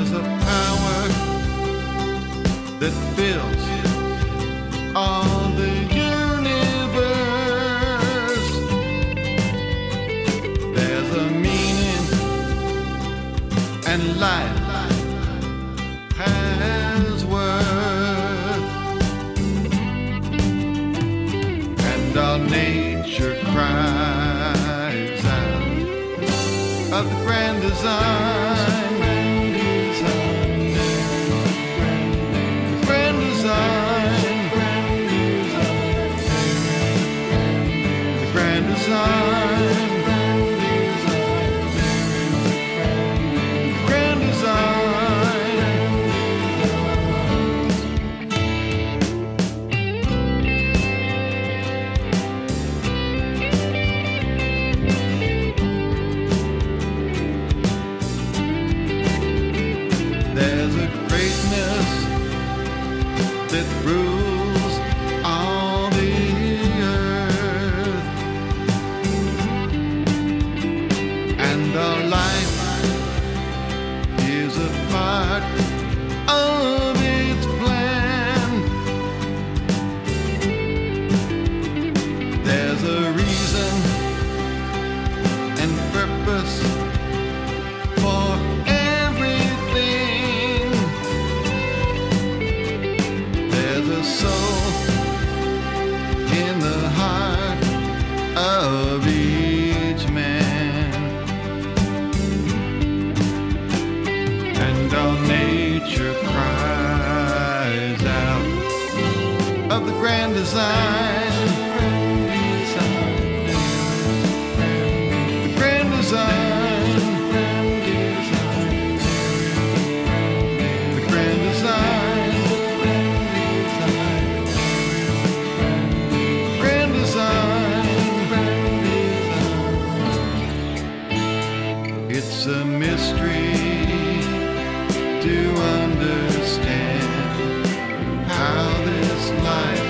There's a power that fills all the universe. There's a meaning and life has worth, and all nature cries out. A grand design. Grand is a nature cries out of the grand design. The grand design. Design. The grand design. Grand design. It's a mystery to understand how this life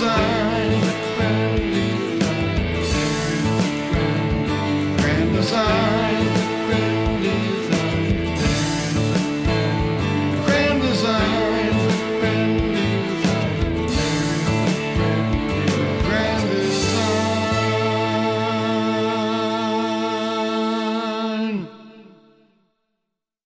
Grand